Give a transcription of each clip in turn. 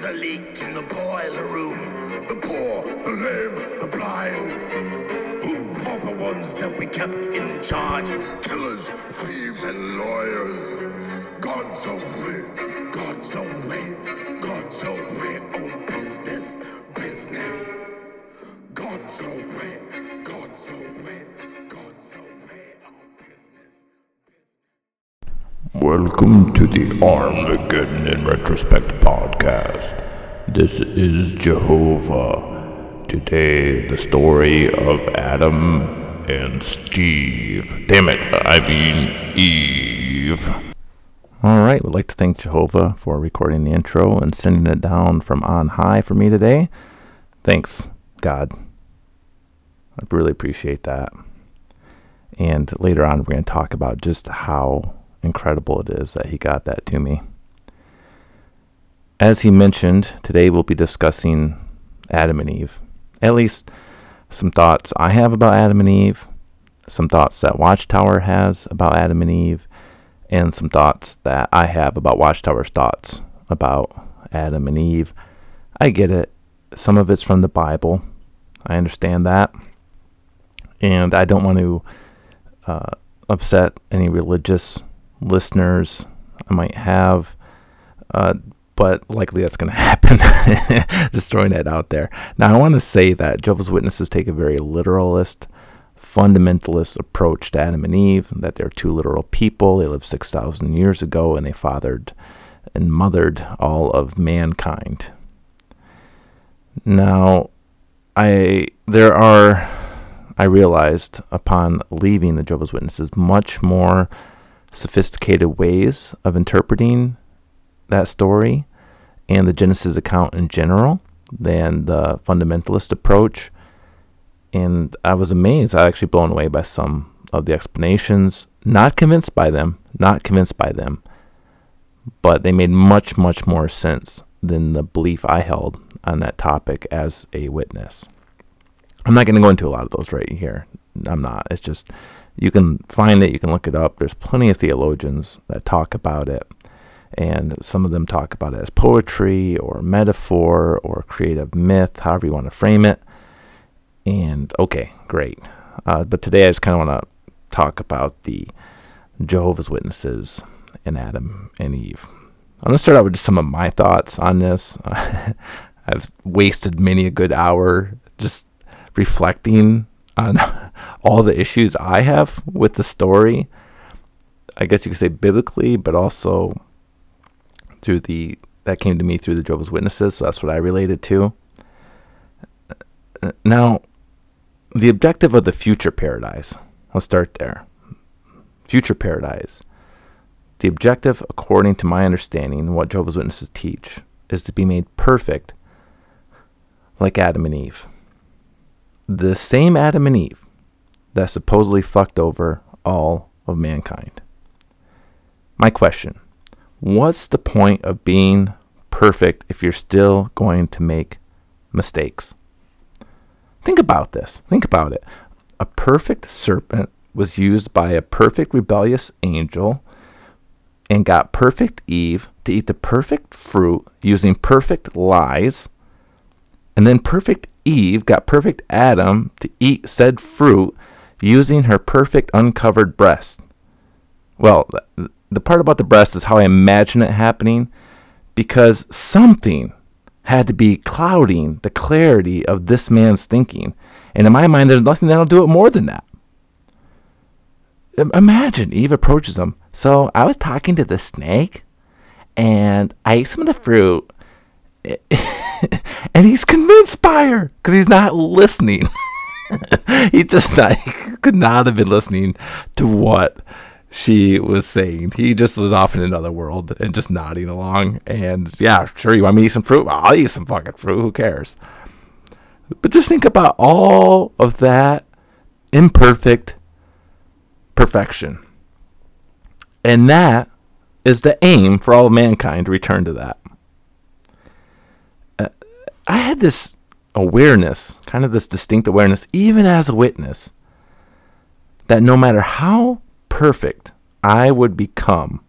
There's a leak in the boiler room. The poor, the lame, the blind. Who are the ones that we kept in charge? Killers, thieves, and lawyers. God's away, God's away, God's away Welcome to the Armageddon in Retrospect podcast. This is Jehovah. Today, the story of Adam and Steve. Damn it, I mean Eve. All right, we'd like to thank Jehovah for recording the intro and sending it down from on high for me today. Thanks, God. I really appreciate that. And later on, we're going to talk about just how incredible it is that he got that to me. As he mentioned, today we'll be discussing Adam and Eve. At least some thoughts I have about Adam and Eve, some thoughts that Watchtower has about Adam and Eve, and some thoughts that I have about Watchtower's thoughts about Adam and Eve. I get it. Some of it's from the Bible. I understand that. And I don't want to uh, upset any religious listeners I might have. Uh, but likely that's going to happen. Just throwing that out there. Now, I want to say that Jehovah's Witnesses take a very literalist, fundamentalist approach to Adam and Eve, that they're two literal people. They lived 6,000 years ago and they fathered and mothered all of mankind. Now, I there are I realized upon leaving the Jehovah's Witnesses much more sophisticated ways of interpreting that story and the Genesis account in general than the fundamentalist approach. And I was amazed. I was actually blown away by some of the explanations. Not convinced by them, not convinced by them, but they made much, much more sense than the belief I held on that topic as a witness. I'm not going to go into a lot of those right here. I'm not. It's just you can find it, you can look it up. There's plenty of theologians that talk about it. And some of them talk about it as poetry or metaphor or creative myth, however you want to frame it. And okay, great. Uh, but today I just kind of want to talk about the Jehovah's Witnesses and Adam and Eve. I'm going to start out with just some of my thoughts on this. I've wasted many a good hour just reflecting on all the issues I have with the story. I guess you could say biblically, but also through the that came to me through the Jehovah's Witnesses, so that's what I related to. Now, the objective of the future paradise. Let's start there. Future paradise. The objective, according to my understanding, what Jehovah's Witnesses teach, is to be made perfect like Adam and Eve. The same Adam and Eve that supposedly fucked over all of mankind. My question What's the point of being perfect if you're still going to make mistakes? Think about this. Think about it. A perfect serpent was used by a perfect rebellious angel and got perfect Eve to eat the perfect fruit using perfect lies. And then perfect Eve got perfect Adam to eat said fruit using her perfect uncovered breast. Well, the part about the breast is how I imagine it happening because something had to be clouding the clarity of this man's thinking. And in my mind, there's nothing that'll do it more than that. Imagine Eve approaches him. So I was talking to the snake and I ate some of the fruit. and he's convinced by her because he's not listening. he just not, he could not have been listening to what she was saying. He just was off in another world and just nodding along. And yeah, sure, you want me to eat some fruit? I'll eat some fucking fruit. Who cares? But just think about all of that imperfect perfection. And that is the aim for all of mankind to return to that. I had this awareness, kind of this distinct awareness, even as a witness, that no matter how perfect I would become,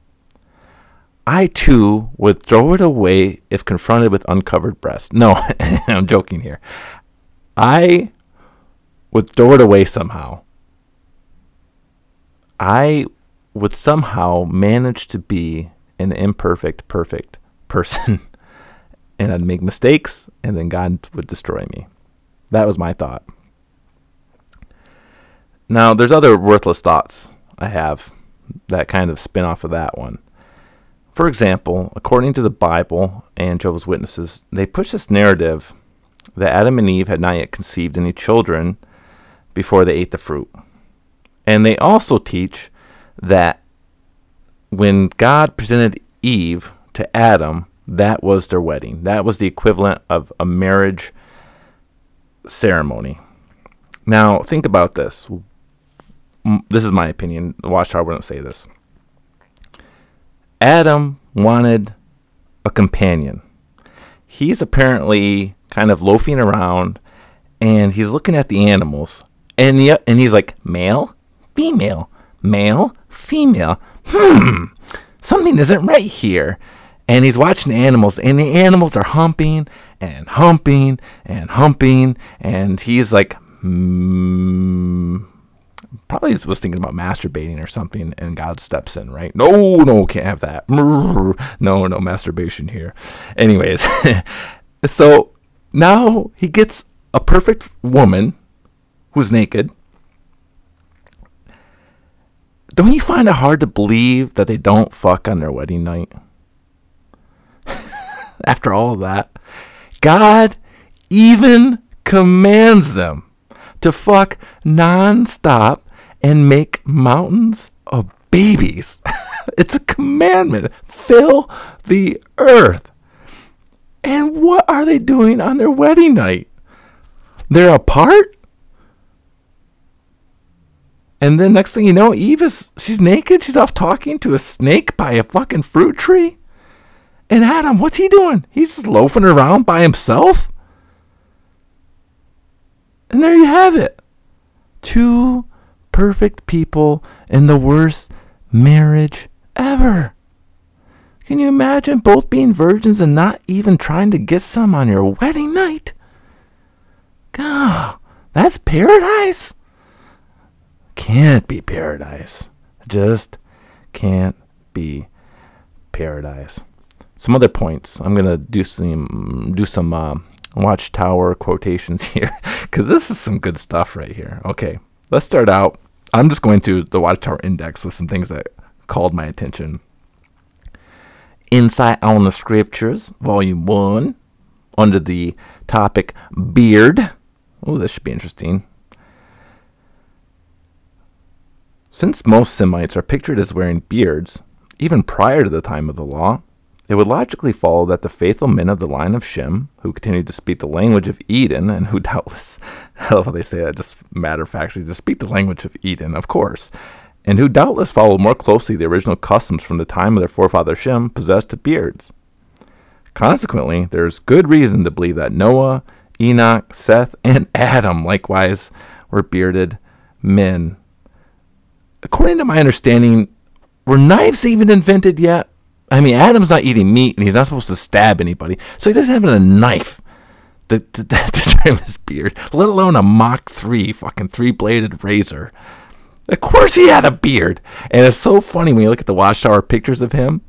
I too would throw it away if confronted with uncovered breasts. No, I'm joking here. I would throw it away somehow. I would somehow manage to be an imperfect, perfect person. and I'd make mistakes, and then God would destroy me. That was my thought. Now, there's other worthless thoughts I have that kind of spin off of that one. For example, according to the Bible and Jehovah's Witnesses, they push this narrative that Adam and Eve had not yet conceived any children before they ate the fruit. And they also teach that when God presented Eve to Adam, that was their wedding. That was the equivalent of a marriage ceremony. Now, think about this. This is my opinion. The Watchtower wouldn't say this. Adam wanted a companion. He's apparently kind of loafing around and he's looking at the animals and he, and he's like male, female, male, female. Hmm, something isn't right here. And he's watching the animals, and the animals are humping and humping and humping, and he's like, mm, probably was thinking about masturbating or something, and God steps in, right? No, no, can't have that. No, no masturbation here. Anyways, so now he gets a perfect woman who's naked don't you find it hard to believe that they don't fuck on their wedding night? After all that, God even commands them to fuck nonstop and make mountains of babies. it's a commandment. Fill the earth. And what are they doing on their wedding night? They're apart? And then next thing you know, Eve is she's naked. She's off talking to a snake by a fucking fruit tree. And Adam, what's he doing? He's just loafing around by himself. And there you have it. Two perfect people in the worst marriage ever. Can you imagine both being virgins and not even trying to get some on your wedding night? God, that's paradise can't be paradise. Just can't be paradise. Some other points. I'm gonna do some do some uh, watchtower quotations here because this is some good stuff right here. Okay, let's start out. I'm just going to the watchtower index with some things that called my attention. Insight on the Scriptures, Volume 1, under the topic Beard. Oh, this should be interesting. Since most Semites are pictured as wearing beards, even prior to the time of the law, it would logically follow that the faithful men of the line of Shem, who continued to speak the language of Eden, and who doubtless, I love how they say that, just matter of factly, to speak the language of Eden, of course, and who doubtless followed more closely the original customs from the time of their forefather Shem, possessed beards. Consequently, there is good reason to believe that Noah, Enoch, Seth, and Adam likewise were bearded men according to my understanding, were knives even invented yet? I mean, Adam's not eating meat and he's not supposed to stab anybody, so he doesn't have a knife to, to, to trim his beard, let alone a Mach 3 fucking three bladed razor. Of course he had a beard. And it's so funny when you look at the Watchtower pictures of him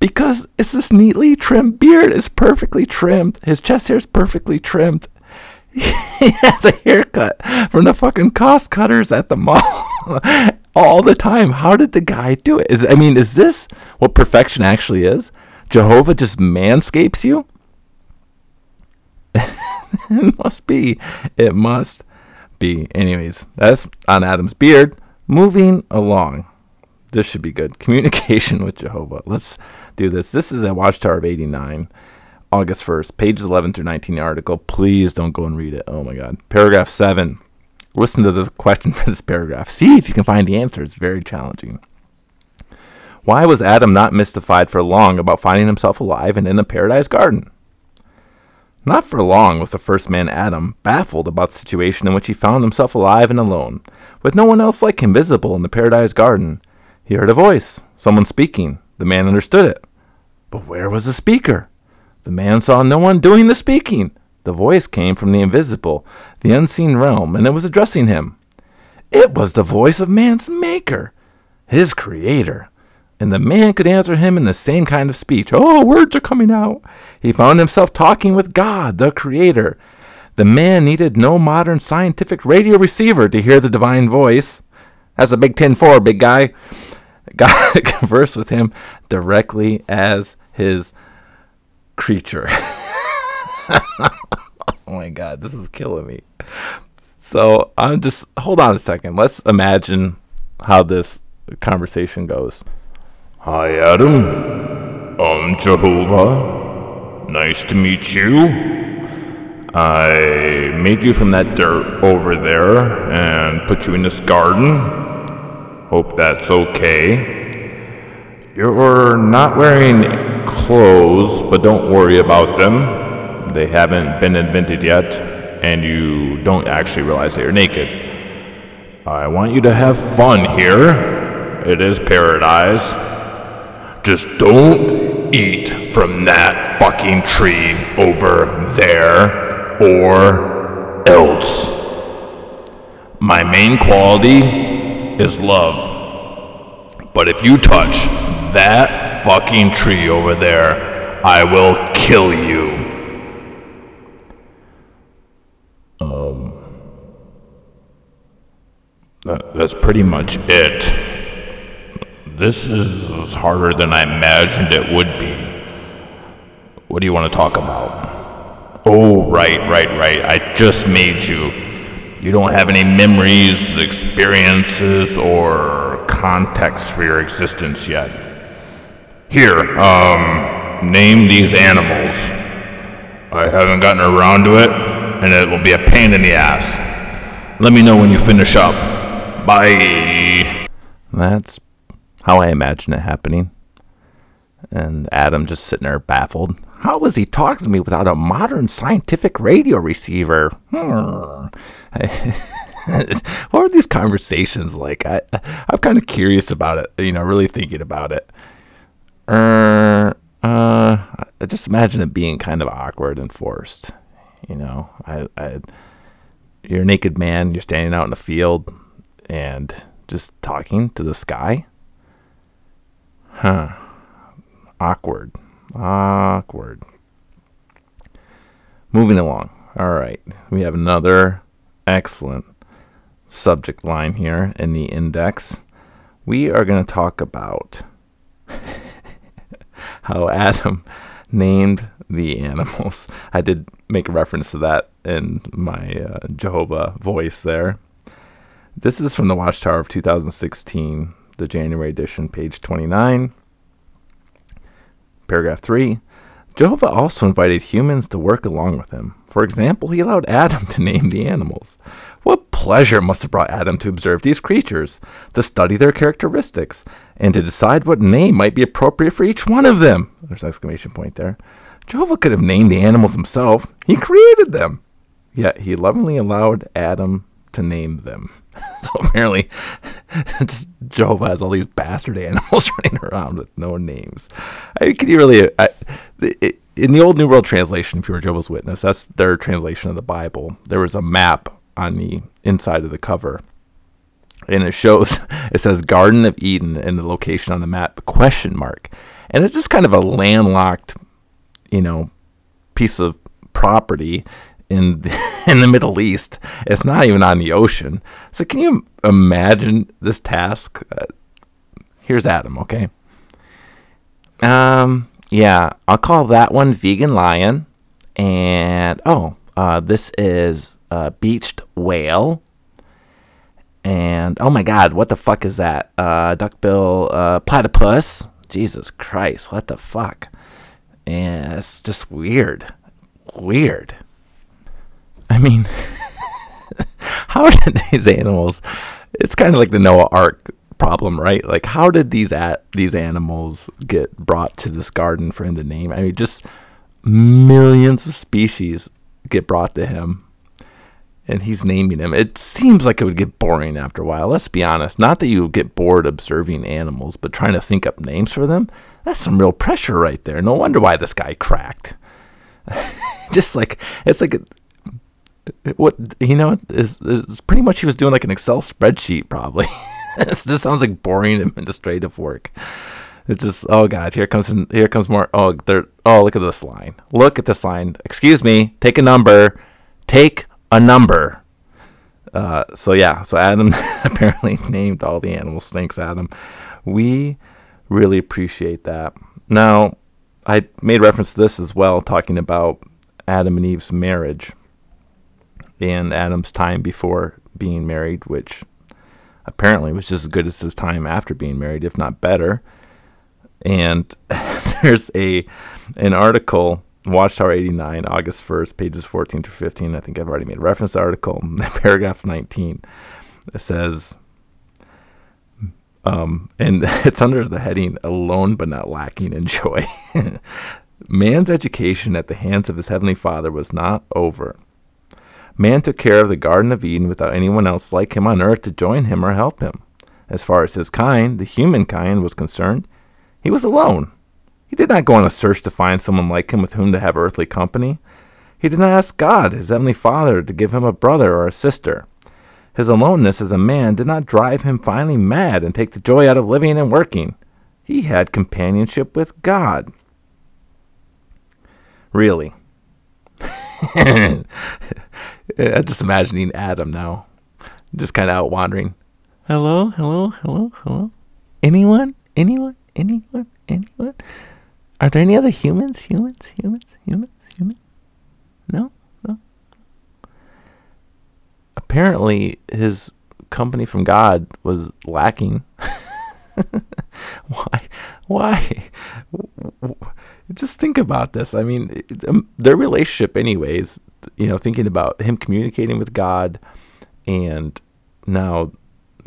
because it's this neatly trimmed beard. It's perfectly trimmed. His chest hair is perfectly trimmed. he has a haircut from the fucking cost cutters at the mall. all the time. How did the guy do it? Is I mean, is this what perfection actually is? Jehovah just manscapes you? it must be. It must be. Anyways, that's on Adam's beard. Moving along. This should be good. Communication with Jehovah. Let's do this. This is a Watchtower of 89, August 1st, pages 11 through 19 article. Please don't go and read it. Oh my God. Paragraph 7. Listen to the question for this paragraph. See if you can find the answer. It's very challenging. Why was Adam not mystified for long about finding himself alive and in the paradise garden? Not for long was the first man Adam baffled about the situation in which he found himself alive and alone, with no one else like him visible in the paradise garden. He heard a voice, someone speaking. The man understood it. But where was the speaker? The man saw no one doing the speaking. The voice came from the invisible, the unseen realm, and it was addressing him. It was the voice of man's maker, his creator. And the man could answer him in the same kind of speech. Oh, words are coming out. He found himself talking with God, the creator. The man needed no modern scientific radio receiver to hear the divine voice. That's a big 10 4, big guy. God conversed with him directly as his creature. oh my god, this is killing me. So I'm just hold on a second. Let's imagine how this conversation goes. Hi, Adam. I'm Jehovah. Nice to meet you. I made you from that dirt over there and put you in this garden. Hope that's okay. You're not wearing clothes, but don't worry about them. They haven't been invented yet, and you don't actually realize that you're naked. I want you to have fun here. It is paradise. Just don't eat from that fucking tree over there, or else. My main quality is love. But if you touch that fucking tree over there, I will kill you. Um, that, that's pretty much it. This is harder than I imagined it would be. What do you want to talk about? Oh, right, right, right. I just made you. You don't have any memories, experiences, or context for your existence yet. Here, um, name these animals. I haven't gotten around to it, and it will be a pain in the ass. Let me know when you finish up. Bye. That's how I imagine it happening. And Adam just sitting there baffled. How was he talking to me without a modern scientific radio receiver? Hmm. what are these conversations like? I, I'm kind of curious about it, you know, really thinking about it. Uh, uh, I just imagine it being kind of awkward and forced. You know, I, I, you're a naked man, you're standing out in the field and just talking to the sky. Huh. Awkward. Awkward. Moving along. All right. We have another excellent subject line here in the index. We are going to talk about how Adam named the animals. I did make a reference to that in my uh, Jehovah voice there. This is from the Watchtower of 2016, the January edition, page 29. Paragraph 3 Jehovah also invited humans to work along with him. For example, he allowed Adam to name the animals. What pleasure must have brought Adam to observe these creatures, to study their characteristics, and to decide what name might be appropriate for each one of them. There's an exclamation point there. Jehovah could have named the animals himself. He created them. Yet he lovingly allowed Adam to name them. so apparently, just Jehovah has all these bastard animals running around with no names. I mean, can you really? I, it, in the old New World Translation, if you were Jehovah's Witness, that's their translation of the Bible. There was a map on the inside of the cover, and it shows it says Garden of Eden and the location on the map question mark, and it's just kind of a landlocked, you know, piece of property in the, in the Middle East. It's not even on the ocean. So can you imagine this task? Uh, here's Adam, okay? Um, yeah, I'll call that one Vegan Lion. And oh, uh, this is uh, Beached Whale. And oh my God, what the fuck is that? Uh, duckbill uh, platypus. Jesus Christ, what the fuck? And it's just weird. Weird. I mean, how did these animals? It's kind of like the Noah Ark problem, right? Like, how did these at these animals get brought to this garden for him to name? I mean, just millions of species get brought to him, and he's naming them. It seems like it would get boring after a while. Let's be honest. Not that you get bored observing animals, but trying to think up names for them. That's some real pressure right there. No wonder why this guy cracked. Just like it's like what you know is pretty much he was doing like an Excel spreadsheet probably. it just sounds like boring administrative work. It's just oh god, here comes here comes more. Oh, there. Oh, look at this line. Look at this line. Excuse me. Take a number. Take a number. Uh, so yeah, so Adam apparently named all the animals. Thanks, Adam. We really appreciate that. Now, I made reference to this as well, talking about Adam and Eve's marriage and Adam's time before being married, which apparently was just as good as his time after being married, if not better. And there's a an article, Watchtower 89, August 1st, pages 14 to 15. I think I've already made reference to the article. Paragraph 19 it says, um, and it's under the heading Alone but Not Lacking in Joy. Man's education at the hands of his heavenly Father was not over. Man took care of the Garden of Eden without anyone else like him on earth to join him or help him. As far as his kind, the human kind, was concerned, he was alone. He did not go on a search to find someone like him with whom to have earthly company. He did not ask God, his heavenly Father, to give him a brother or a sister. His aloneness as a man did not drive him finally mad and take the joy out of living and working. He had companionship with God. Really. I'm just imagining Adam now, just kind of out wandering. Hello, hello, hello, hello. Anyone? Anyone? Anyone? Anyone? Are there any other humans? Humans? Humans? Humans? Humans? No? No? Apparently, his company from God was lacking. Why? Why? Just think about this. I mean, um, their relationship, anyways, you know, thinking about him communicating with God and now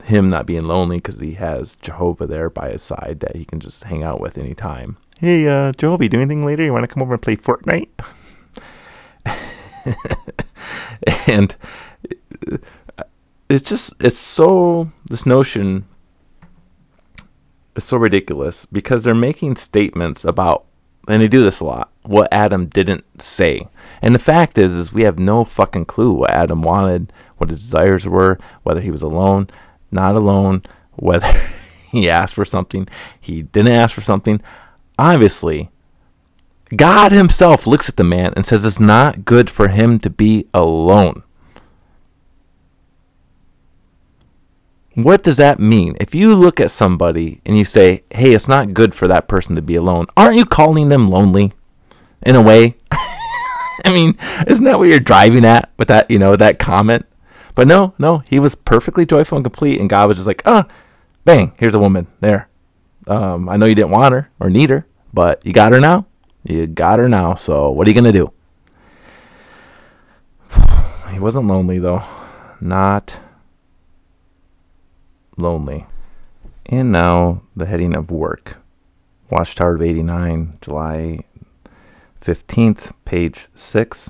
him not being lonely because he has Jehovah there by his side that he can just hang out with anytime. Hey, uh, Jehovah, do anything later? You want to come over and play Fortnite? and it's just, it's so, this notion is so ridiculous because they're making statements about, and they do this a lot, what Adam didn't say. And the fact is, is we have no fucking clue what Adam wanted, what his desires were, whether he was alone not alone, whether he asked for something, he didn't ask for something. Obviously, God Himself looks at the man and says it's not good for him to be alone. What does that mean? If you look at somebody and you say, hey, it's not good for that person to be alone, aren't you calling them lonely in a way? I mean, isn't that what you're driving at with that, you know, that comment? But no, no, he was perfectly joyful and complete, and God was just like, ah, bang, here's a woman there. Um, I know you didn't want her or need her, but you got her now. You got her now. So what are you gonna do? he wasn't lonely though, not lonely. And now the heading of work. Watchtower of 89, July 15th, page 6.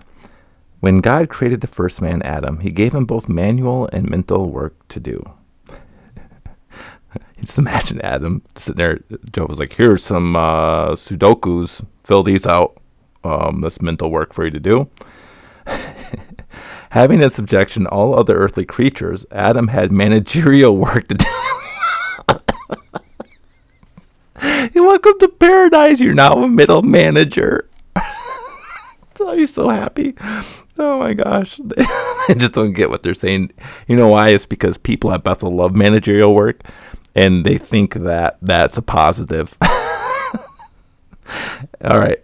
When God created the first man, Adam, he gave him both manual and mental work to do. Just imagine Adam sitting there. Joe was like, Here's some uh, Sudokus. Fill these out. Um, that's mental work for you to do. Having in subjection all other earthly creatures, Adam had managerial work to do. You welcome to paradise. You're now a middle manager. oh, you're so happy. Oh my gosh. I just don't get what they're saying. You know why? It's because people at Bethel love managerial work and they think that that's a positive. All right.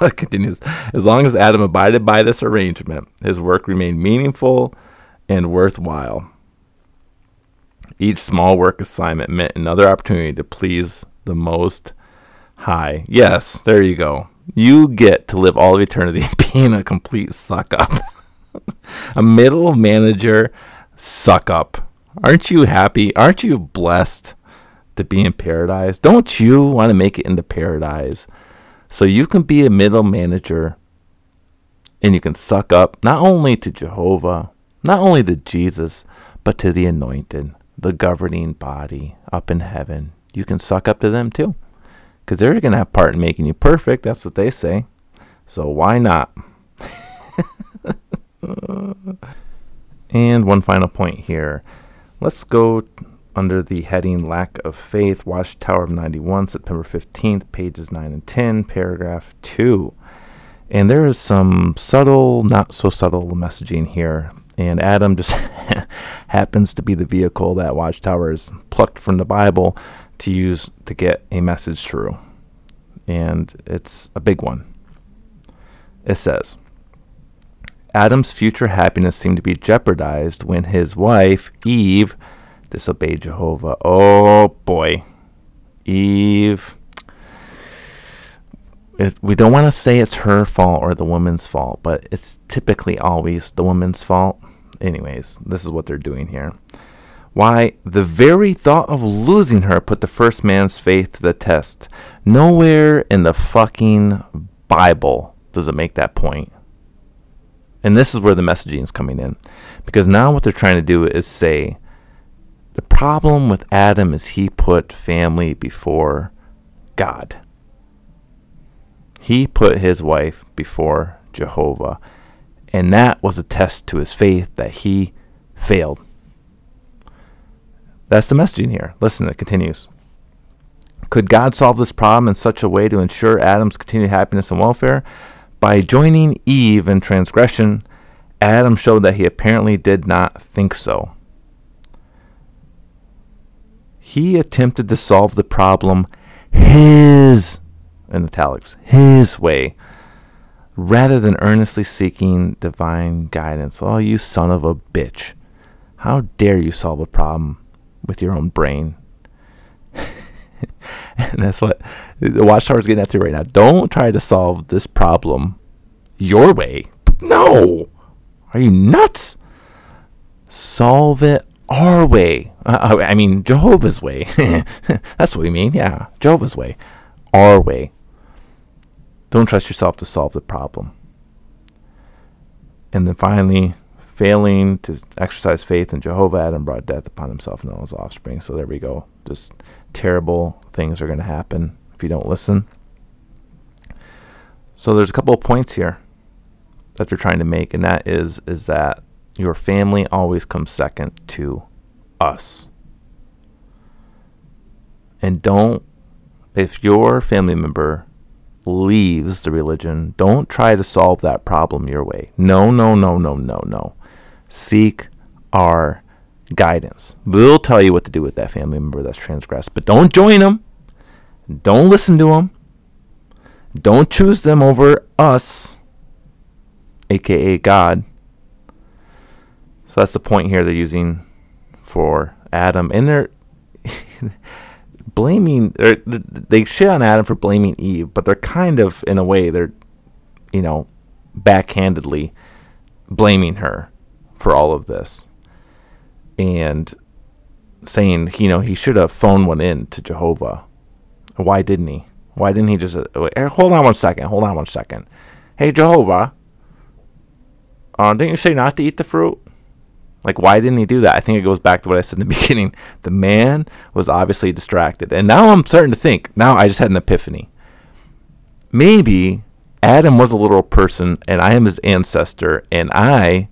continues. As long as Adam abided by this arrangement, his work remained meaningful and worthwhile. Each small work assignment meant another opportunity to please the Most High. Yes, there you go. You get to live all of eternity being a complete suck up. a middle manager suck up. Aren't you happy? Aren't you blessed to be in paradise? Don't you want to make it into paradise? So you can be a middle manager and you can suck up not only to Jehovah, not only to Jesus, but to the anointed, the governing body up in heaven. You can suck up to them too. Because they're going to have part in making you perfect. That's what they say. So why not? and one final point here. Let's go under the heading Lack of Faith, Watchtower of 91, September 15th, pages 9 and 10, paragraph 2. And there is some subtle, not so subtle messaging here. And Adam just happens to be the vehicle that Watchtower is plucked from the Bible to use to get a message through. And it's a big one. It says Adam's future happiness seemed to be jeopardized when his wife, Eve, disobeyed Jehovah. Oh boy. Eve. It, we don't want to say it's her fault or the woman's fault, but it's typically always the woman's fault. Anyways, this is what they're doing here. Why, the very thought of losing her put the first man's faith to the test. Nowhere in the fucking Bible does it make that point. And this is where the messaging is coming in. Because now what they're trying to do is say the problem with Adam is he put family before God. He put his wife before Jehovah. And that was a test to his faith that he failed. That's the messaging here. Listen, it continues. Could God solve this problem in such a way to ensure Adam's continued happiness and welfare? By joining Eve in transgression, Adam showed that he apparently did not think so. He attempted to solve the problem his, in italics, his way, rather than earnestly seeking divine guidance. Oh, you son of a bitch. How dare you solve a problem with your own brain. and that's what the Watchtower is getting at to right now. Don't try to solve this problem your way. No. Are you nuts? Solve it our way. Uh, I mean, Jehovah's way. that's what we mean. Yeah, Jehovah's way. Our way. Don't trust yourself to solve the problem. And then finally, failing to exercise faith in Jehovah, Adam brought death upon himself and all his offspring. So there we go. Just terrible things are going to happen if you don't listen. So there's a couple of points here that they're trying to make, and that is is that your family always comes second to us. And don't if your family member leaves the religion, don't try to solve that problem your way. No, no, no, no, no, no seek our guidance. We'll tell you what to do with that family member that's transgressed, but don't join them. Don't listen to them. Don't choose them over us, aka God. So that's the point here they're using for Adam, and they're blaming. Or they shit on Adam for blaming Eve, but they're kind of, in a way, they're, you know, backhandedly blaming her for all of this and saying, you know, he should have phoned one in to Jehovah. Why didn't he? Why didn't he just uh, wait, hold on one second? Hold on one second. Hey Jehovah, uh, didn't you say not to eat the fruit? Like, why didn't he do that? I think it goes back to what I said in the beginning. The man was obviously distracted, and now I'm starting to think. Now I just had an epiphany. Maybe Adam was a literal person, and I am his ancestor, and I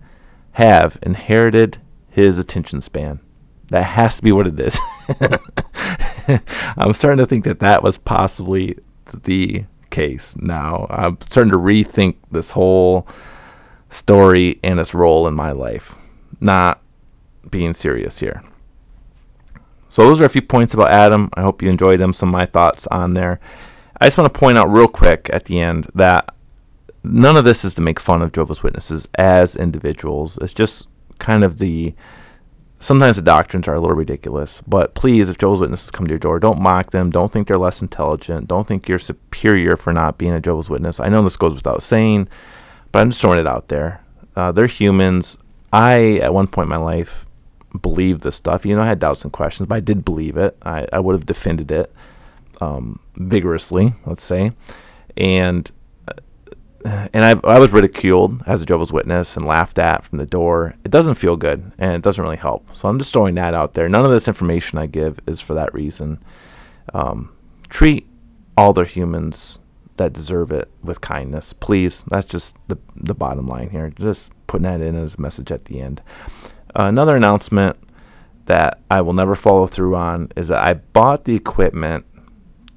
have inherited his attention span. That has to be what it is. I'm starting to think that that was possibly the case now. I'm starting to rethink this whole story and its role in my life. Not being serious here. So, those are a few points about Adam. I hope you enjoyed them. Some of my thoughts on there. I just want to point out real quick at the end that none of this is to make fun of Jehovah's Witnesses as individuals. It's just kind of the sometimes the doctrines are a little ridiculous, but please, if Jehovah's Witnesses come to your door, don't mock them. Don't think they're less intelligent. Don't think you're superior for not being a Jehovah's Witness. I know this goes without saying, but I'm just throwing it out there. Uh, they're humans. I, at one point in my life, believed this stuff. You know, I had doubts and questions, but I did believe it. I, I would have defended it um, vigorously, let's say. And and I, I was ridiculed as a Jehovah's Witness and laughed at from the door. It doesn't feel good and it doesn't really help. So I'm just throwing that out there. None of this information I give is for that reason. Um, treat all their humans that deserve it with kindness. Please, that's just the the bottom line here. Just putting that in as a message at the end. Uh, another announcement that I will never follow through on is that I bought the equipment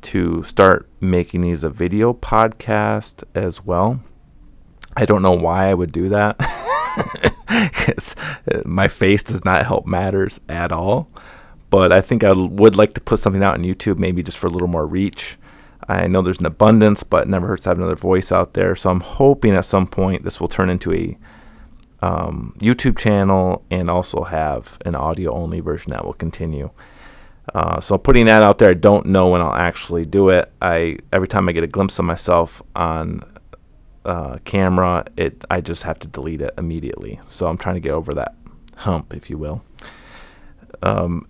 to start making these a video podcast as well. I don't know why I would do that. Uh, my face does not help matters at all. But I think I would like to put something out on YouTube, maybe just for a little more reach. I know there's an abundance, but never hurts to have another voice out there. So I'm hoping at some point this will turn into a um, YouTube channel and also have an audio only version that will continue. Uh, so putting that out there, I don't know when I'll actually do it. I every time I get a glimpse of myself on uh, camera, it I just have to delete it immediately. So I'm trying to get over that hump, if you will. Um,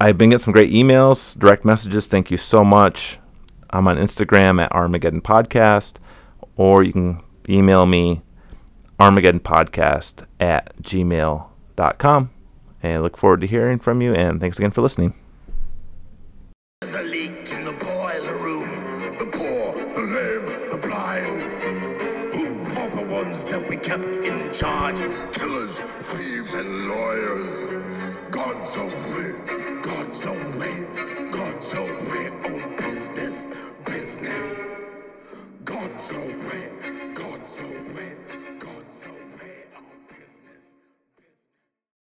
I've been getting some great emails, direct messages. Thank you so much. I'm on Instagram at Armageddon Podcast, or you can email me Armageddon Podcast at gmail.com. And I look forward to hearing from you. And thanks again for listening. There's